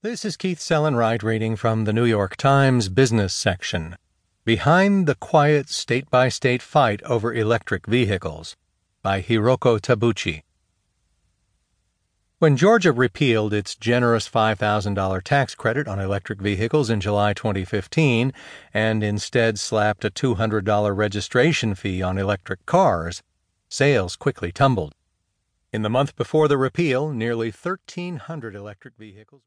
This is Keith Sellon-Wright reading from the New York Times business section. Behind the quiet state by state fight over electric vehicles by Hiroko Tabuchi. When Georgia repealed its generous $5,000 tax credit on electric vehicles in July 2015 and instead slapped a $200 registration fee on electric cars, sales quickly tumbled. In the month before the repeal, nearly 1,300 electric vehicles